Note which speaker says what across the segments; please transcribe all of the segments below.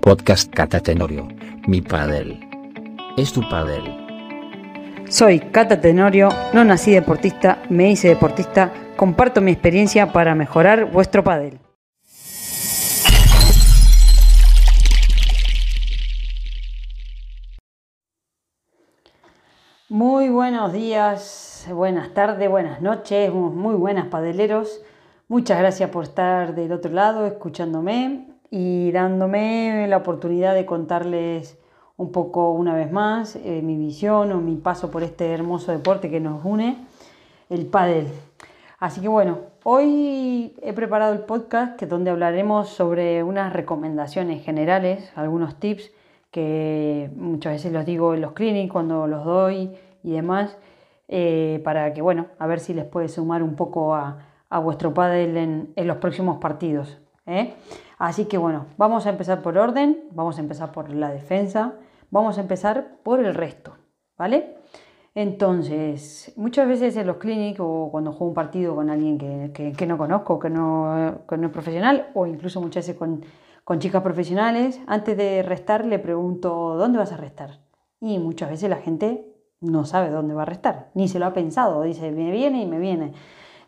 Speaker 1: Podcast Cata Tenorio, mi padel. Es tu padel.
Speaker 2: Soy Cata Tenorio, no nací deportista, me hice deportista, comparto mi experiencia para mejorar vuestro padel. Muy buenos días, buenas tardes, buenas noches, muy buenas padeleros. Muchas gracias por estar del otro lado escuchándome y dándome la oportunidad de contarles un poco una vez más eh, mi visión o mi paso por este hermoso deporte que nos une, el pádel. Así que bueno, hoy he preparado el podcast que donde hablaremos sobre unas recomendaciones generales, algunos tips que muchas veces los digo en los clinics cuando los doy y demás, eh, para que, bueno, a ver si les puede sumar un poco a, vuestro pádel en, los próximos partidos. ¿eh? Así que, bueno, vamos a empezar por orden, vamos a empezar por la defensa, vamos a empezar por el resto, ¿vale? Entonces, muchas veces en los clinics o cuando juego un partido con alguien que, no conozco, que no, que no, es profesional, o incluso muchas veces con, con chicas profesionales, antes de restar le pregunto, ¿dónde vas a restar? Y muchas veces la gente no sabe dónde va a restar, ni se lo ha pensado, dice, me viene y me viene.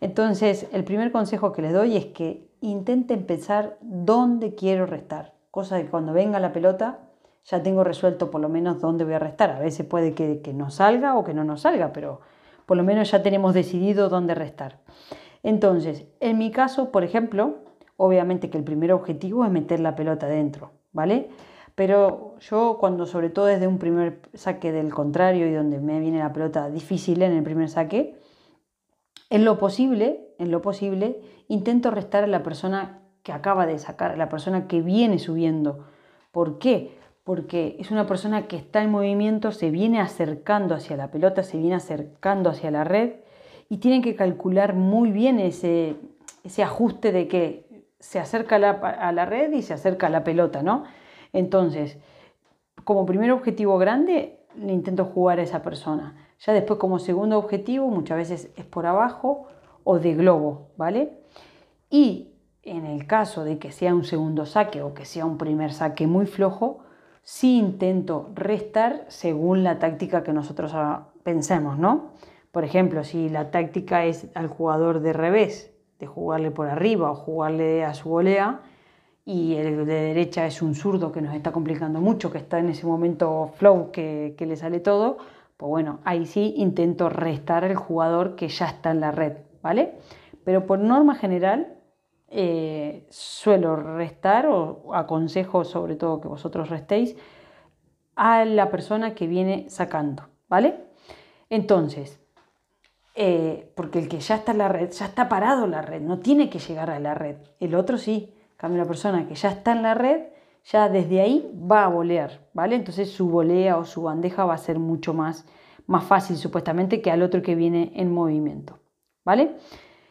Speaker 2: Entonces, el primer consejo que les doy es que intenten pensar dónde quiero restar, cosa que cuando venga la pelota ya tengo resuelto por lo menos dónde voy a restar. A veces puede que, que no salga o que no nos salga, pero por lo menos ya tenemos decidido dónde restar. Entonces, en mi caso, por ejemplo, Obviamente que el primer objetivo es meter la pelota dentro, ¿vale? Pero yo cuando sobre todo desde un primer saque del contrario y donde me viene la pelota difícil en el primer saque, en lo posible, en lo posible, intento restar a la persona que acaba de sacar, a la persona que viene subiendo. ¿Por qué? Porque es una persona que está en movimiento, se viene acercando hacia la pelota, se viene acercando hacia la red y tienen que calcular muy bien ese, ese ajuste de que se acerca a la, red y se acerca a la pelota, ¿no? Entonces, como primer objetivo grande, le intento jugar a esa persona. Ya después como segundo objetivo, muchas veces es por abajo o de globo, ¿vale? Y en el caso de que sea un segundo saque o que sea un primer saque muy flojo, sí intento restar según la táctica que nosotros pensemos, ¿no? Por ejemplo, si la táctica es al jugador de revés de jugarle por arriba o jugarle a su volea y el de derecha es un zurdo que nos está complicando mucho, que está en ese momento flow que, le sale todo, pues bueno, ahí sí intento restar al jugador que ya está en la red, ¿vale? Pero por norma general eh, suelo restar o aconsejo sobre todo que vosotros restéis a la persona que viene sacando, ¿vale? Entonces, eh, porque el que ya está en la red, ya está parado en la red, no tiene que llegar a la red. El otro sí, cambio la persona que ya está en la red, ya desde ahí va a volear, ¿vale? Entonces su volea o su bandeja va a ser mucho más, más fácil supuestamente que al otro que viene en movimiento, ¿vale?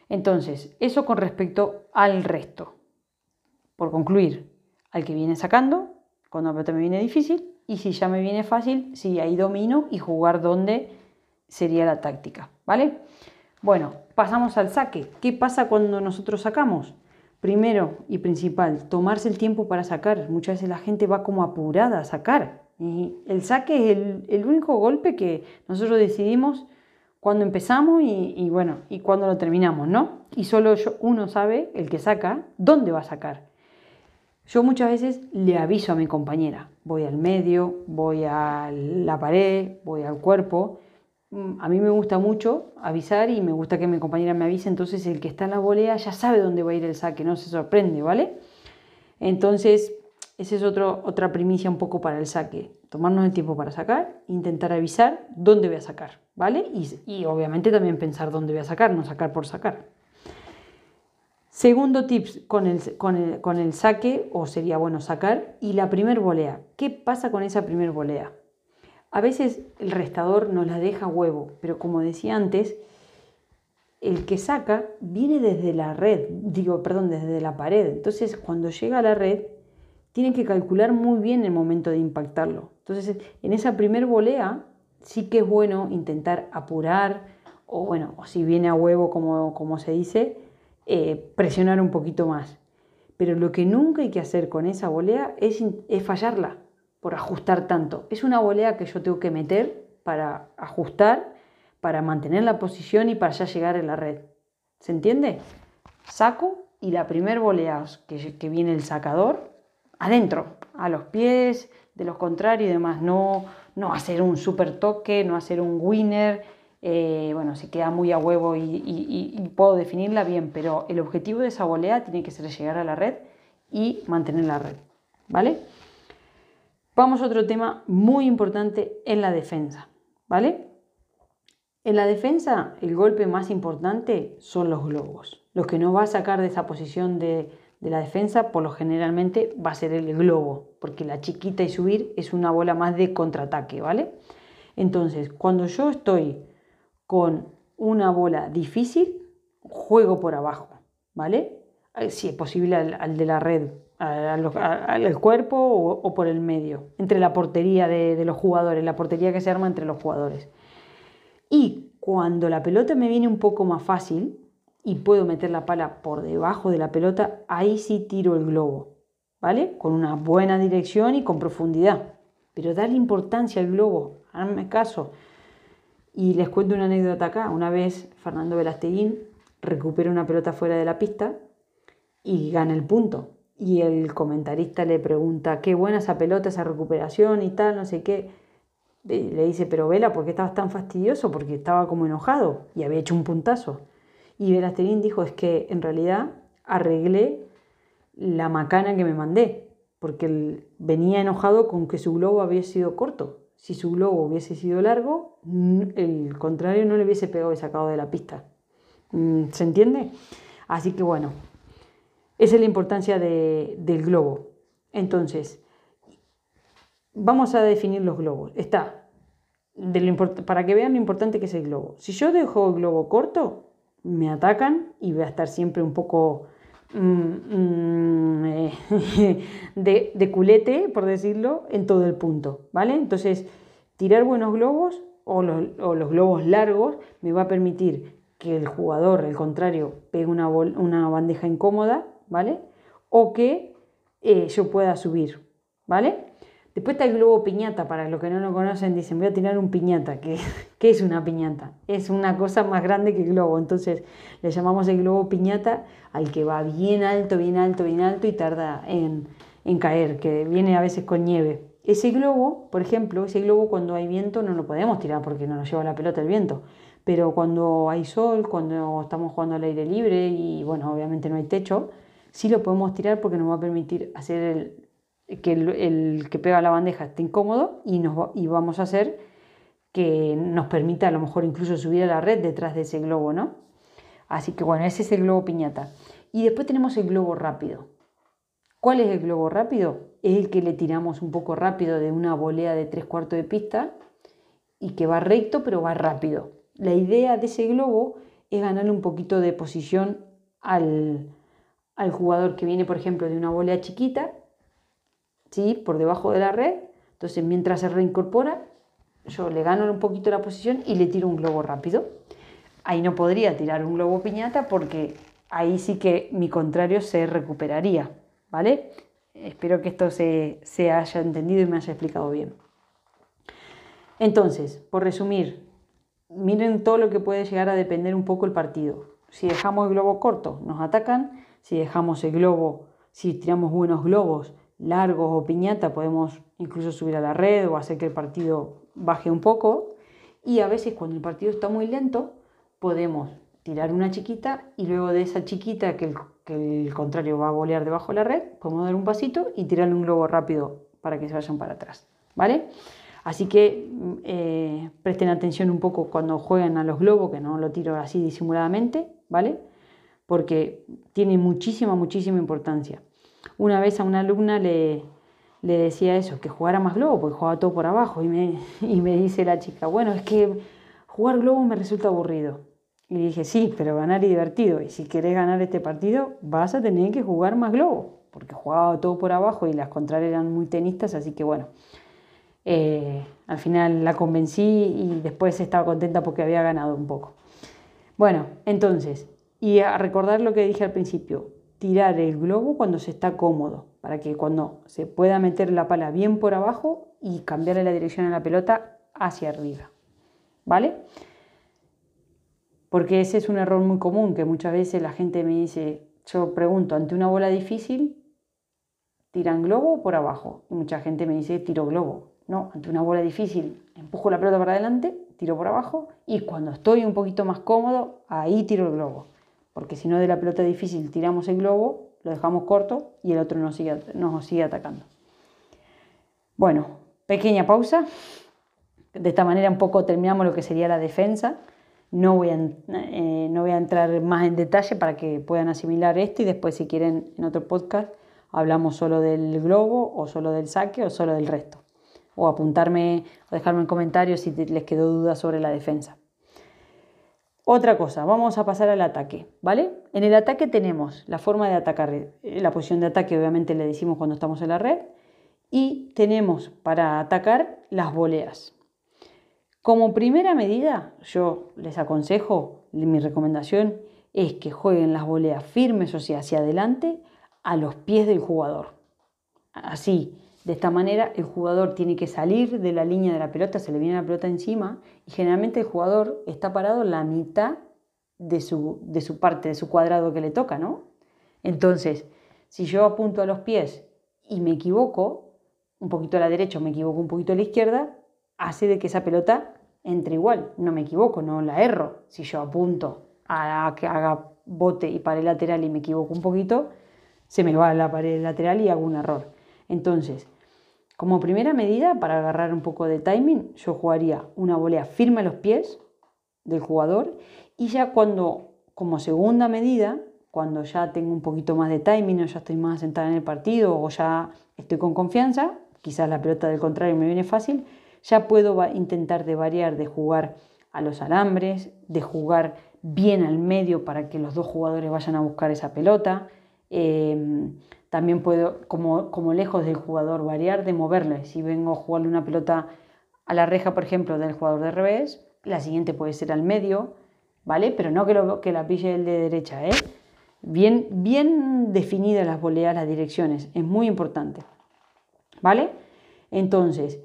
Speaker 2: Entonces, eso con respecto al resto. Por concluir, al que viene sacando, cuando me viene difícil, y si ya me viene fácil, si ahí domino y jugar donde sería la táctica, ¿vale? Bueno, pasamos al saque. ¿Qué pasa cuando nosotros sacamos? Primero y principal, tomarse el tiempo para sacar. Muchas veces la gente va como apurada a sacar. Y el saque es el, único golpe que nosotros decidimos cuando empezamos y, bueno, y cuando lo terminamos, ¿no? Y solo uno sabe, el que saca, dónde va a sacar. Yo muchas veces le aviso a mi compañera, voy al medio, voy a la pared, voy al cuerpo, a mí me gusta mucho avisar y me gusta que mi compañera me avise, entonces el que está en la volea ya sabe dónde va a ir el saque, no se sorprende, ¿vale? Entonces, esa es otro, otra primicia un poco para el saque, tomarnos el tiempo para sacar, intentar avisar dónde voy a sacar, ¿vale? Y, obviamente también pensar dónde voy a sacar, no sacar por sacar. Segundo tips con el, con el, con el saque, o sería bueno sacar, y la primer volea. ¿Qué pasa con esa primer volea? A veces el restador nos la deja huevo, pero como decía antes, el que saca viene desde la red, digo, perdón, desde la pared. Entonces, cuando llega a la red, tienen que calcular muy bien el momento de impactarlo. Entonces, en esa primer volea, sí que es bueno intentar apurar, o bueno, o si viene a huevo, como, como se dice, eh, presionar un poquito más. Pero lo que nunca hay que hacer con esa volea es, es fallarla por ajustar tanto. Es una volea que yo tengo que meter para ajustar, para mantener la posición y para ya llegar en la red. ¿Se entiende? Saco y la primer volea que, que viene el sacador, adentro, a los pies de los contrarios y demás. No, no hacer un super toque, no hacer un winner. Eh, bueno, se queda muy a huevo y, puedo definirla bien, pero el objetivo de esa volea tiene que ser llegar a la red y mantener la red. ¿Vale? Vamos a otro tema muy importante en la defensa. ¿Vale? En la defensa, el golpe más importante son los globos. Los que no va a sacar de esa posición de, de la defensa, por lo generalmente va a ser el globo, porque la chiquita y subir es una bola más de contraataque, ¿vale? Entonces, cuando yo estoy con una bola difícil, juego por abajo, ¿vale? Eh, si es posible al, de la red, al, cuerpo o, por el medio, entre la portería de, los jugadores, la portería que se arma entre los jugadores. Y cuando la pelota me viene un poco más fácil, y puedo meter la pala por debajo de la pelota, ahí sí tiro el globo, ¿vale? Con una buena dirección y con profundidad. Pero darle importancia al globo, hazme caso. Y les cuento una anécdota acá. Una vez Fernando Velasteguín recupera una pelota fuera de la pista y gana el punto. Y el comentarista le pregunta, qué buena esa pelota, esa recuperación y tal, no sé qué. Le dice, pero Vela, ¿por qué estabas tan fastidioso? Porque estaba como enojado y había hecho un puntazo. Y Verasteguín dijo, es que en realidad arreglé la macana que me mandé, porque él venía enojado con que su globo había sido corto. Si su globo hubiese sido largo, el contrario no le hubiese pegado y sacado de la pista. Mm, ¿Se entiende? Así que bueno, esa es la importancia del globo. Entonces, vamos a definir los globos. Está, para que vean lo importante que es el globo. Si yo dejo el globo corto, me atacan y voy a estar siempre un poco mm, mm, eh, de, culete, por decirlo, en todo el punto, ¿vale? Entonces, tirar buenos globos o los, globos largos me va a permitir que el jugador, el contrario, pegue una, una bandeja incómoda, ¿vale? O que eh, yo pueda subir, ¿vale? Después está el globo piñata, para los que no lo conocen, dicen, voy a tirar un piñata. ¿Qué, ¿Qué, es una piñata? Es una cosa más grande que el globo. Entonces le llamamos el globo piñata al que va bien alto, bien alto, bien alto y tarda en, en caer, que viene a veces con nieve. Ese globo, por ejemplo, ese globo cuando hay viento no lo podemos tirar porque no nos lleva la pelota el viento. Pero cuando hay sol, cuando estamos jugando al aire libre y bueno, obviamente no hay techo, sí lo podemos tirar porque nos va a permitir hacer el, que el, que pega la bandeja esté incómodo y, nos, y vamos a hacer que nos permita a lo mejor incluso subir a la red detrás de ese globo, ¿no? Así que bueno, ese es el globo piñata. Y después tenemos el globo rápido. ¿Cuál es el globo rápido? Es el que le tiramos un poco rápido de una volea de tres cuartos de pista y que va recto pero va rápido. La idea de ese globo es ganarle un poquito de posición al, al jugador que viene, por ejemplo, de una volea chiquita ¿sí? por debajo de la red. Entonces, mientras se reincorpora, yo le gano un poquito la posición y le tiro un globo rápido. Ahí no podría tirar un globo piñata porque ahí sí que mi contrario se recuperaría, ¿vale? Espero que esto se, se haya entendido y me haya explicado bien. Entonces, por resumir, miren todo lo que puede llegar a depender un poco el partido. Si dejamos el globo corto, nos atacan. Si dejamos el globo, si tiramos buenos globos, largos o piñata, podemos incluso subir a la red o hacer que el partido baje un poco. Y a veces cuando el partido está muy lento, podemos tirar una chiquita y luego de esa chiquita que el, contrario va a bolear debajo de la red, podemos dar un pasito y tirarle un globo rápido para que se vayan para atrás. ¿Vale? Así que eh, presten atención un poco cuando juegan a los globos, que no lo tiro así disimuladamente, ¿vale? Porque tiene muchísima, muchísima importancia. Una vez a una alumna le, le decía eso, que jugara más globo, porque jugaba todo por abajo. Y me, y me dice la chica, bueno, es que jugar globo me resulta aburrido. Y dije, sí, pero ganar y divertido. Y si querés ganar este partido, vas a tener que jugar más globo, porque jugaba todo por abajo y las contrarias eran muy tenistas, así que bueno. Eh, al final la convencí y después estaba contenta porque había ganado un poco. Bueno, entonces, y a recordar lo que dije al principio, tirar el globo cuando se está cómodo, para que cuando se pueda meter la pala bien por abajo y cambiarle la dirección a la pelota hacia arriba. ¿Vale? Porque ese es un error muy común que muchas veces la gente me dice, yo pregunto, ante una bola difícil, ¿tiran globo o por abajo? Y mucha gente me dice, tiro globo. No, ante una bola difícil, empujo la pelota para adelante, tiro por abajo y cuando estoy un poquito más cómodo, ahí tiro el globo. Porque si no de la pelota difícil tiramos el globo, lo dejamos corto y el otro nos sigue, atacando. Bueno, pequeña pausa. De esta manera un poco terminamos lo que sería la defensa. No voy, a, eh, no voy a entrar más en detalle para que puedan asimilar esto y después si quieren en otro podcast hablamos solo del globo o solo del saque o solo del resto. O apuntarme o dejarme en comentarios si les quedó duda sobre la defensa. Otra cosa, vamos a pasar al ataque, ¿vale? En el ataque tenemos la forma de atacar, eh, la posición de ataque obviamente le decimos cuando estamos en la red y tenemos para atacar las voleas. Como primera medida, yo les aconsejo, mi recomendación es que jueguen las voleas firmes, o sea, hacia adelante, a los pies del jugador. Así, de esta manera, el jugador tiene que salir de la línea de la pelota, se le viene la pelota encima y generalmente el jugador está parado la mitad de su, de su parte, de su cuadrado que le toca, ¿no? Entonces, si yo apunto a los pies y me equivoco, un poquito a la derecha o me equivoco un poquito a la izquierda, hace de que esa pelota entre igual. No me equivoco, no la erro. Si yo apunto a que haga bote y pared lateral y me equivoco un poquito, se me va a la pared lateral y hago un error. Entonces, como primera medida, para agarrar un poco de timing, yo jugaría una volea firme a los pies del jugador y ya cuando, como segunda medida, cuando ya tengo un poquito más de timing o ya estoy más sentada en el partido o ya estoy con confianza, quizás la pelota del contrario me viene fácil, ya puedo intentar de variar, de jugar a los alambres, de jugar bien al medio para que los dos jugadores vayan a buscar esa pelota. Em, también puedo, como, como, lejos del jugador, variar de moverle. Si vengo a jugarle una pelota a la reja, por ejemplo, del jugador de revés, la siguiente puede ser al medio, ¿vale? Pero no que, que la pille el de derecha, ¿eh? Bien, bien definidas las voleas, las direcciones, es muy importante, ¿vale? Entonces,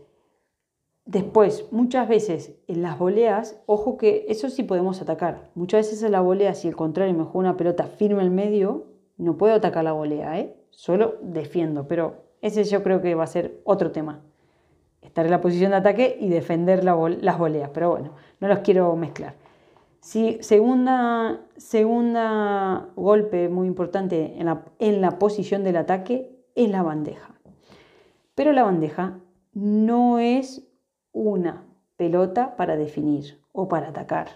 Speaker 2: Después, muchas veces en las voleas, ojo que eso sí podemos atacar. Muchas veces en la volea, si el contrario me juega una pelota firme al medio, no puedo atacar la volea, ¿eh? Solo defiendo. Pero ese yo creo que va a ser otro tema. Estar en la posición de ataque y defender las voleas. Pero bueno, no los quiero mezclar. Si, segunda, segunda golpe muy importante en la, en la posición del ataque es la bandeja. Pero la bandeja no es una pelota para definir o para atacar.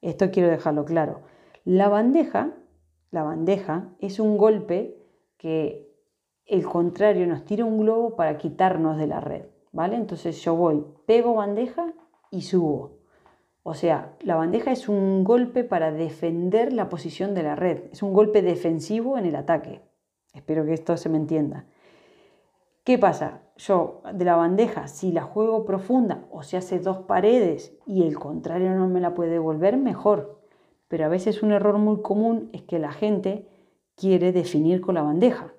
Speaker 2: Esto quiero dejarlo claro. La bandeja, la bandeja es un golpe que el contrario nos tira un globo para quitarnos de la red, ¿vale? Entonces yo voy, pego bandeja y subo. O sea, la bandeja es un golpe para defender la posición de la red, es un golpe defensivo en el ataque. Espero que esto se me entienda. ¿Qué pasa? Yo de la bandeja, si la juego profunda o se hace dos paredes y el contrario no me la puede devolver, mejor. Pero a veces un error muy común es que la gente quiere definir con la bandeja.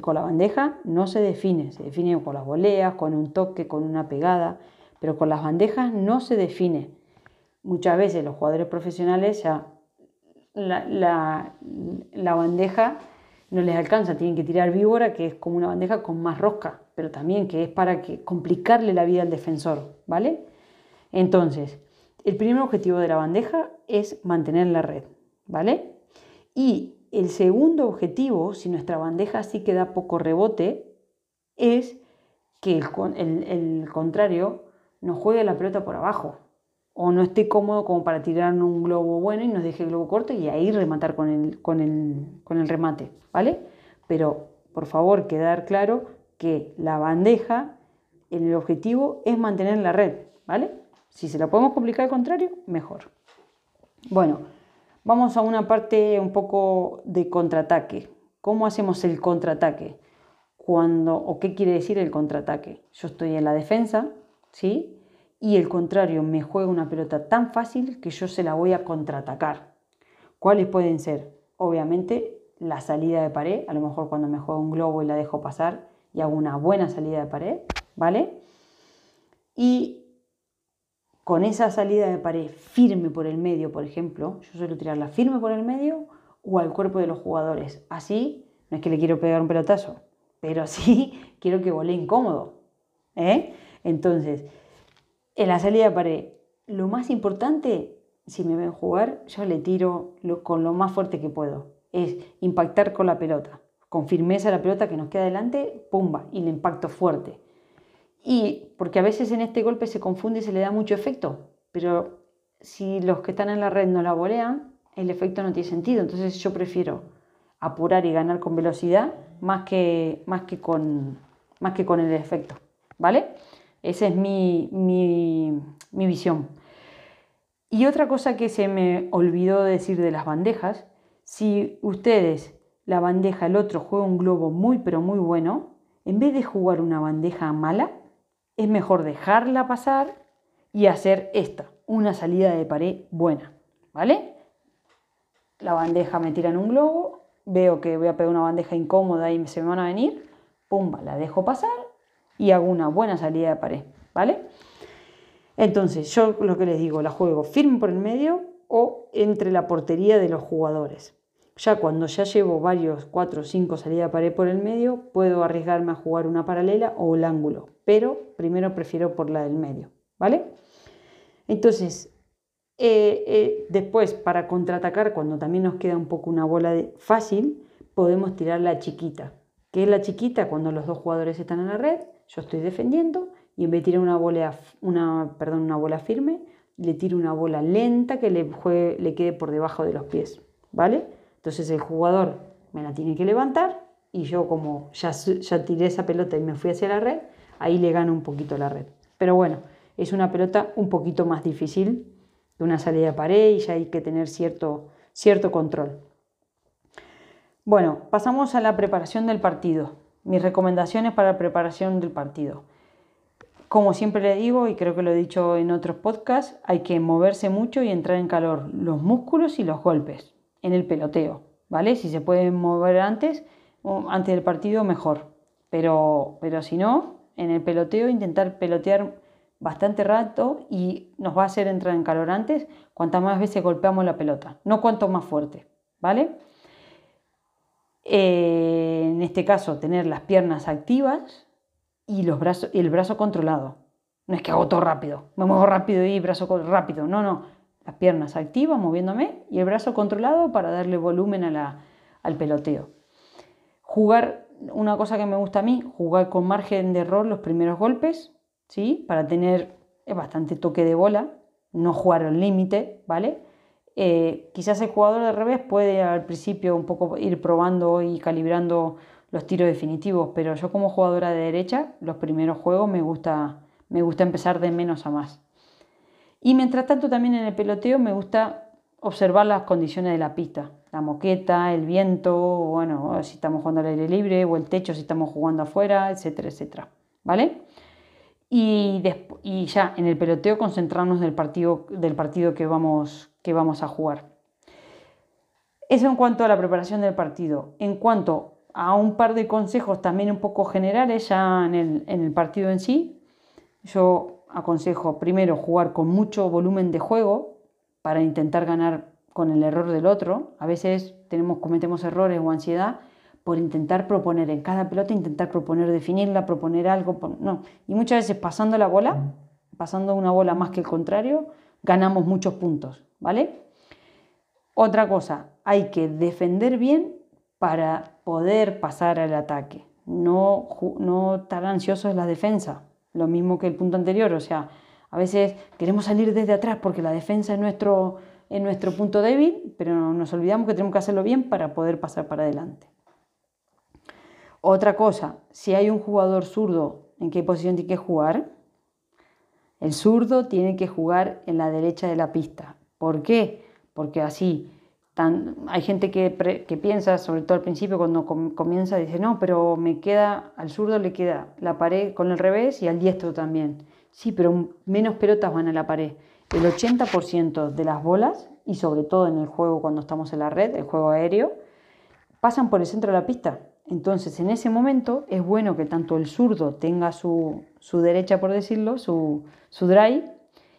Speaker 2: Con la bandeja no se define, se define con las voleas, con un toque, con una pegada, pero con las bandejas no se define. Muchas veces los jugadores profesionales ya la, la, bandeja no les alcanza, tienen que tirar víbora, que es como una bandeja con más rosca, pero también que es para complicarle la vida al defensor, ¿vale? Entonces, el primer objetivo de la bandeja es mantener la red, ¿vale? Y el segundo objetivo, si nuestra bandeja sí que da poco rebote, es que el, el contrario nos juegue la pelota por abajo, o no esté cómodo como para tirar un globo bueno y nos deje el globo corto y ahí rematar con el, con el, remate, ¿vale? Pero por favor quedar claro que la bandeja, el objetivo es mantener la red, ¿vale? Si se la podemos complicar al contrario, mejor. Bueno, vamos a una parte un poco de contraataque. ¿Cómo hacemos el contraataque? Cuando, o qué quiere decir el contraataque. Yo estoy en la defensa, ¿sí? y el contrario me juega una pelota tan fácil que yo se la voy a contraatacar. ¿Cuáles pueden ser? Obviamente la salida de pared, a lo mejor cuando me juego un globo y la dejo pasar y hago una buena salida de pared, ¿vale? Y con esa salida de pared firme por el medio, por ejemplo, yo suelo tirarla firme por el medio o al cuerpo de los jugadores. Así, no es que le quiero pegar un pelotazo, pero sí quiero que vole incómodo. ¿eh? Entonces, en la salida de pared, lo más importante, si me ven jugar, yo le tiro con lo más fuerte que puedo. Es impactar con la pelota, con firmeza la pelota que nos queda delante, pumba, y le impacto fuerte. Y porque a veces en este golpe se confunde y se le da mucho efecto, pero si los que están en la red no la volean, el efecto no tiene sentido. Entonces yo prefiero apurar y ganar con velocidad más que, más que, con, más que con el efecto. ¿Vale? Esa es mi, mi, mi visión. Y otra cosa que se me olvidó decir de las bandejas, si ustedes, la bandeja, el otro juega un globo muy pero muy bueno, en vez de jugar una bandeja mala, es mejor dejarla pasar y hacer esta, una salida de pared buena, ¿vale? La bandeja me tira en un globo, veo que voy a pegar una bandeja incómoda y se me van a venir, pumba, la dejo pasar y hago una buena salida de pared, ¿vale? Entonces, yo lo que les digo, la juego firme por el medio o entre la portería de los jugadores. Ya cuando ya llevo varios, cuatro o cinco salidas de pared por el medio, puedo arriesgarme a jugar una paralela o el ángulo, pero primero prefiero por la del medio, ¿vale? Entonces, eh, eh, después para contraatacar, cuando también nos queda un poco una bola fácil, podemos tirar la chiquita. ¿Qué es la chiquita? Cuando los dos jugadores están en la red, yo estoy defendiendo y en vez de tirar una bola, una, perdón, una bola firme, le tiro una bola lenta que le, le quede por debajo de los pies, ¿vale? Entonces el jugador me la tiene que levantar y yo como ya, ya tiré esa pelota y me fui hacia la red, ahí le gano un poquito la red. Pero bueno, es una pelota un poquito más difícil de una salida de pared y ya hay que tener cierto, cierto control. Bueno, pasamos a la preparación del partido. Mis recomendaciones para la preparación del partido. Como siempre le digo, y creo que lo he dicho en otros podcasts, hay que moverse mucho y entrar en calor los músculos y los golpes en el peloteo, ¿vale? Si se puede mover antes, antes del partido, mejor. Pero, pero si no, en el peloteo intentar pelotear bastante rato y nos va a hacer entrar en calor antes cuantas más veces golpeamos la pelota, no cuanto más fuerte, ¿vale? Eh, en este caso, tener las piernas activas y los brazos, el brazo controlado. No es que hago todo rápido, me muevo rápido y brazo rápido, no, no, las piernas activas moviéndome y el brazo controlado para darle volumen al peloteo. Jugar, una cosa que me gusta a mí, jugar con margen de error los primeros golpes, ¿sí? Para tener bastante toque de bola, no jugar al límite, ¿vale? Eh, quizás el jugador de revés puede al principio un poco ir probando y calibrando los tiros definitivos, pero yo como jugadora de derecha, los primeros juegos me gusta, me gusta empezar de menos a más. Y mientras tanto también en el peloteo me gusta observar las condiciones de la pista, la moqueta, el viento, bueno, si estamos jugando al aire libre o el techo si estamos jugando afuera, etcétera, etcétera, ¿vale? Y, ya en el peloteo concentrarnos del partido, del partido que, vamos, que vamos a jugar. Eso en cuanto a la preparación del partido. En cuanto a un par de consejos también un poco generales ya en el, en el partido en sí, yo aconsejo primero jugar con mucho volumen de juego para intentar ganar con el error del otro. A veces tenemos, cometemos errores o ansiedad por intentar proponer en cada pelota, intentar proponer definirla, proponer algo. No. Y muchas veces pasando la bola, pasando una bola más que el contrario, ganamos muchos puntos. ¿Vale? Otra cosa, hay que defender bien para poder pasar al ataque. No, no estar ansiosos en la defensa lo mismo que el punto anterior, o sea, a veces queremos salir desde atrás porque la defensa es nuestro, nuestro punto débil, pero nos olvidamos que tenemos que hacerlo bien para poder pasar para adelante. Otra cosa, si hay un jugador zurdo, ¿en qué posición tiene que jugar? El zurdo tiene que jugar en la derecha de la pista. ¿Por qué? Porque así hay gente que, piensa, sobre todo al principio cuando comienza, dice, no, pero me queda, al zurdo le queda la pared con el revés y al diestro también. Sí, pero menos pelotas van a la pared. El 80% de las bolas, y sobre todo en el juego cuando estamos en la red, el juego aéreo, pasan por el centro de la pista. Entonces, en ese momento es bueno que tanto el zurdo tenga su, derecha, por decirlo, su, su drive,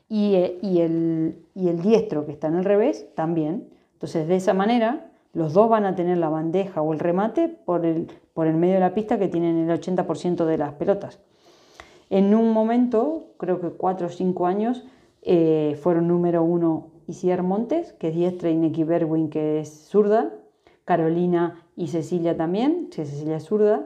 Speaker 2: el, y el diestro que está en el revés también. Entonces, de esa manera, los dos van a tener la bandeja o el remate por el, por el medio de la pista que tienen el 80% de las pelotas. En un momento, creo que cuatro o cinco años, eh, fueron número uno Isier Montes, que es diestra, y Neki Berwin, que es zurda, Carolina y Cecilia también, Cecilia es zurda,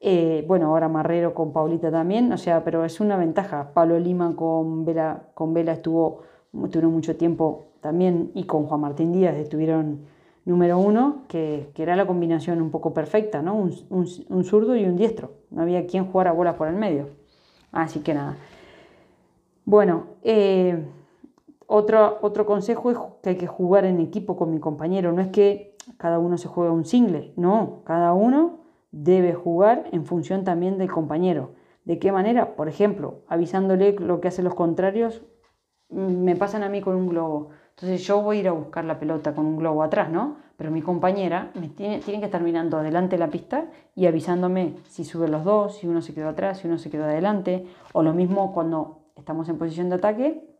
Speaker 2: eh, bueno, ahora Marrero con Paulita también, o sea, pero es una ventaja. Pablo Lima con Vela, con Vela estuvo, tuvieron mucho tiempo también y con Juan Martín Díaz estuvieron número uno, que, era la combinación un poco perfecta, ¿no? Un, zurdo y un diestro. No había quien jugara bolas por el medio. Así que nada. Bueno, eh, otro, otro consejo es que hay que jugar en equipo con mi compañero. No es que cada uno se juega un single, no, cada uno debe jugar en función también del compañero. ¿De qué manera? Por ejemplo, avisándole lo que hacen los contrarios, me pasan a mí con un globo. Entonces yo voy a ir a buscar la pelota con un globo atrás, ¿no? Pero mi compañera tiene, tiene que estar mirando adelante la pista y avisándome si suben los dos, si uno se quedó atrás, si uno se quedó adelante. O lo mismo cuando estamos en posición de ataque,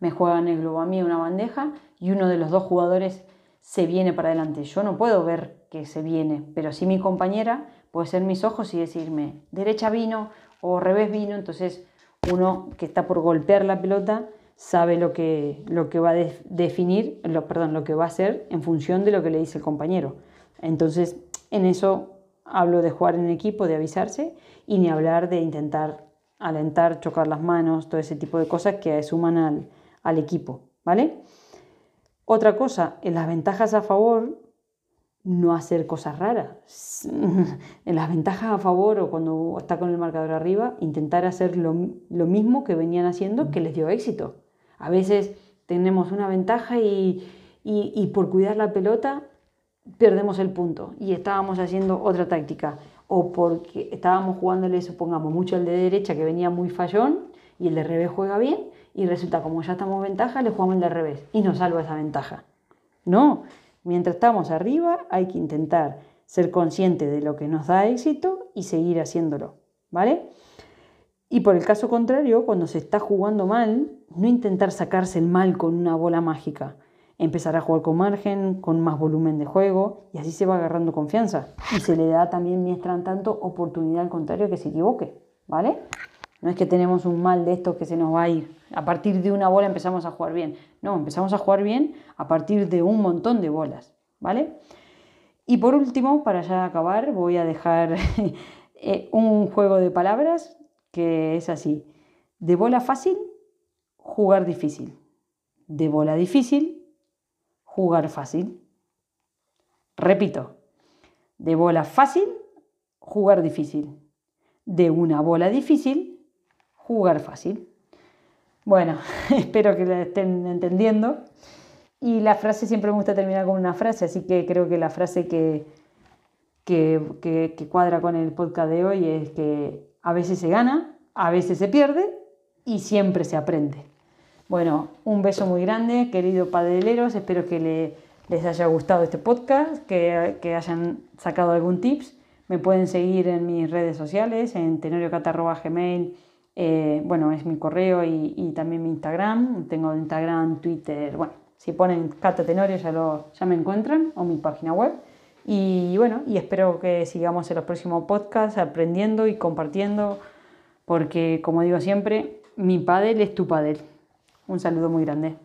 Speaker 2: me juegan el globo a mí una bandeja y uno de los dos jugadores se viene para adelante. Yo no puedo ver que se viene, pero si mi compañera puede ser mis ojos y decirme derecha vino o revés vino. Entonces uno que está por golpear la pelota sabe lo que, lo que va a definir, lo, perdón, lo que va a hacer en función de lo que le dice el compañero. Entonces, en eso hablo de jugar en equipo, de avisarse y ni hablar de intentar alentar, chocar las manos, todo ese tipo de cosas que suman al, al equipo, ¿vale? Otra cosa, en las ventajas a favor, no hacer cosas raras. en las ventajas a favor o cuando está con el marcador arriba, intentar hacer lo, lo mismo que venían haciendo que les dio éxito. A veces tenemos una ventaja y, por cuidar la pelota perdemos el punto y estábamos haciendo otra táctica. O porque estábamos jugándole, supongamos, mucho al de derecha que venía muy fallón y el de revés juega bien y resulta como ya estamos en ventaja, le jugamos el de revés y nos salva esa ventaja. No, mientras estamos arriba hay que intentar ser consciente de lo que nos da éxito y seguir haciéndolo, ¿vale? Y por el caso contrario, cuando se está jugando mal, no intentar sacarse el mal con una bola mágica. Empezar a jugar con margen, con más volumen de juego, y así se va agarrando confianza. Y se le da también, mientras tanto, oportunidad al contrario que se equivoque, ¿vale? No es que tenemos un mal de esto que se nos va a ir. A partir de una bola empezamos a jugar bien. No, empezamos a jugar bien a partir de un montón de bolas, ¿vale? Y por último, para ya acabar, voy a dejar eh, un juego de palabras que es así. De bola fácil, jugar difícil. De bola difícil, jugar fácil. Repito, de bola fácil, jugar difícil. De una bola difícil, jugar fácil. Bueno, espero que la estén entendiendo. Y la frase siempre me gusta terminar con una frase, así que creo que la frase que, que, que cuadra con el podcast de hoy es que a veces se gana, a veces se pierde y siempre se aprende. Bueno, un beso muy grande, querido padeleros. Espero que les haya gustado este podcast, que, hayan sacado algún tips. Me pueden seguir en mis redes sociales, en tenoriocat.gmail. Eh, bueno, es mi correo y, también mi Instagram. Tengo Instagram, Twitter. Bueno, si ponen Cata Tenorio ya, lo, ya me encuentran, o mi página web. Y bueno, y espero que sigamos en los próximos podcasts aprendiendo y compartiendo porque como digo siempre, mi padel es tu padel. Un saludo muy grande.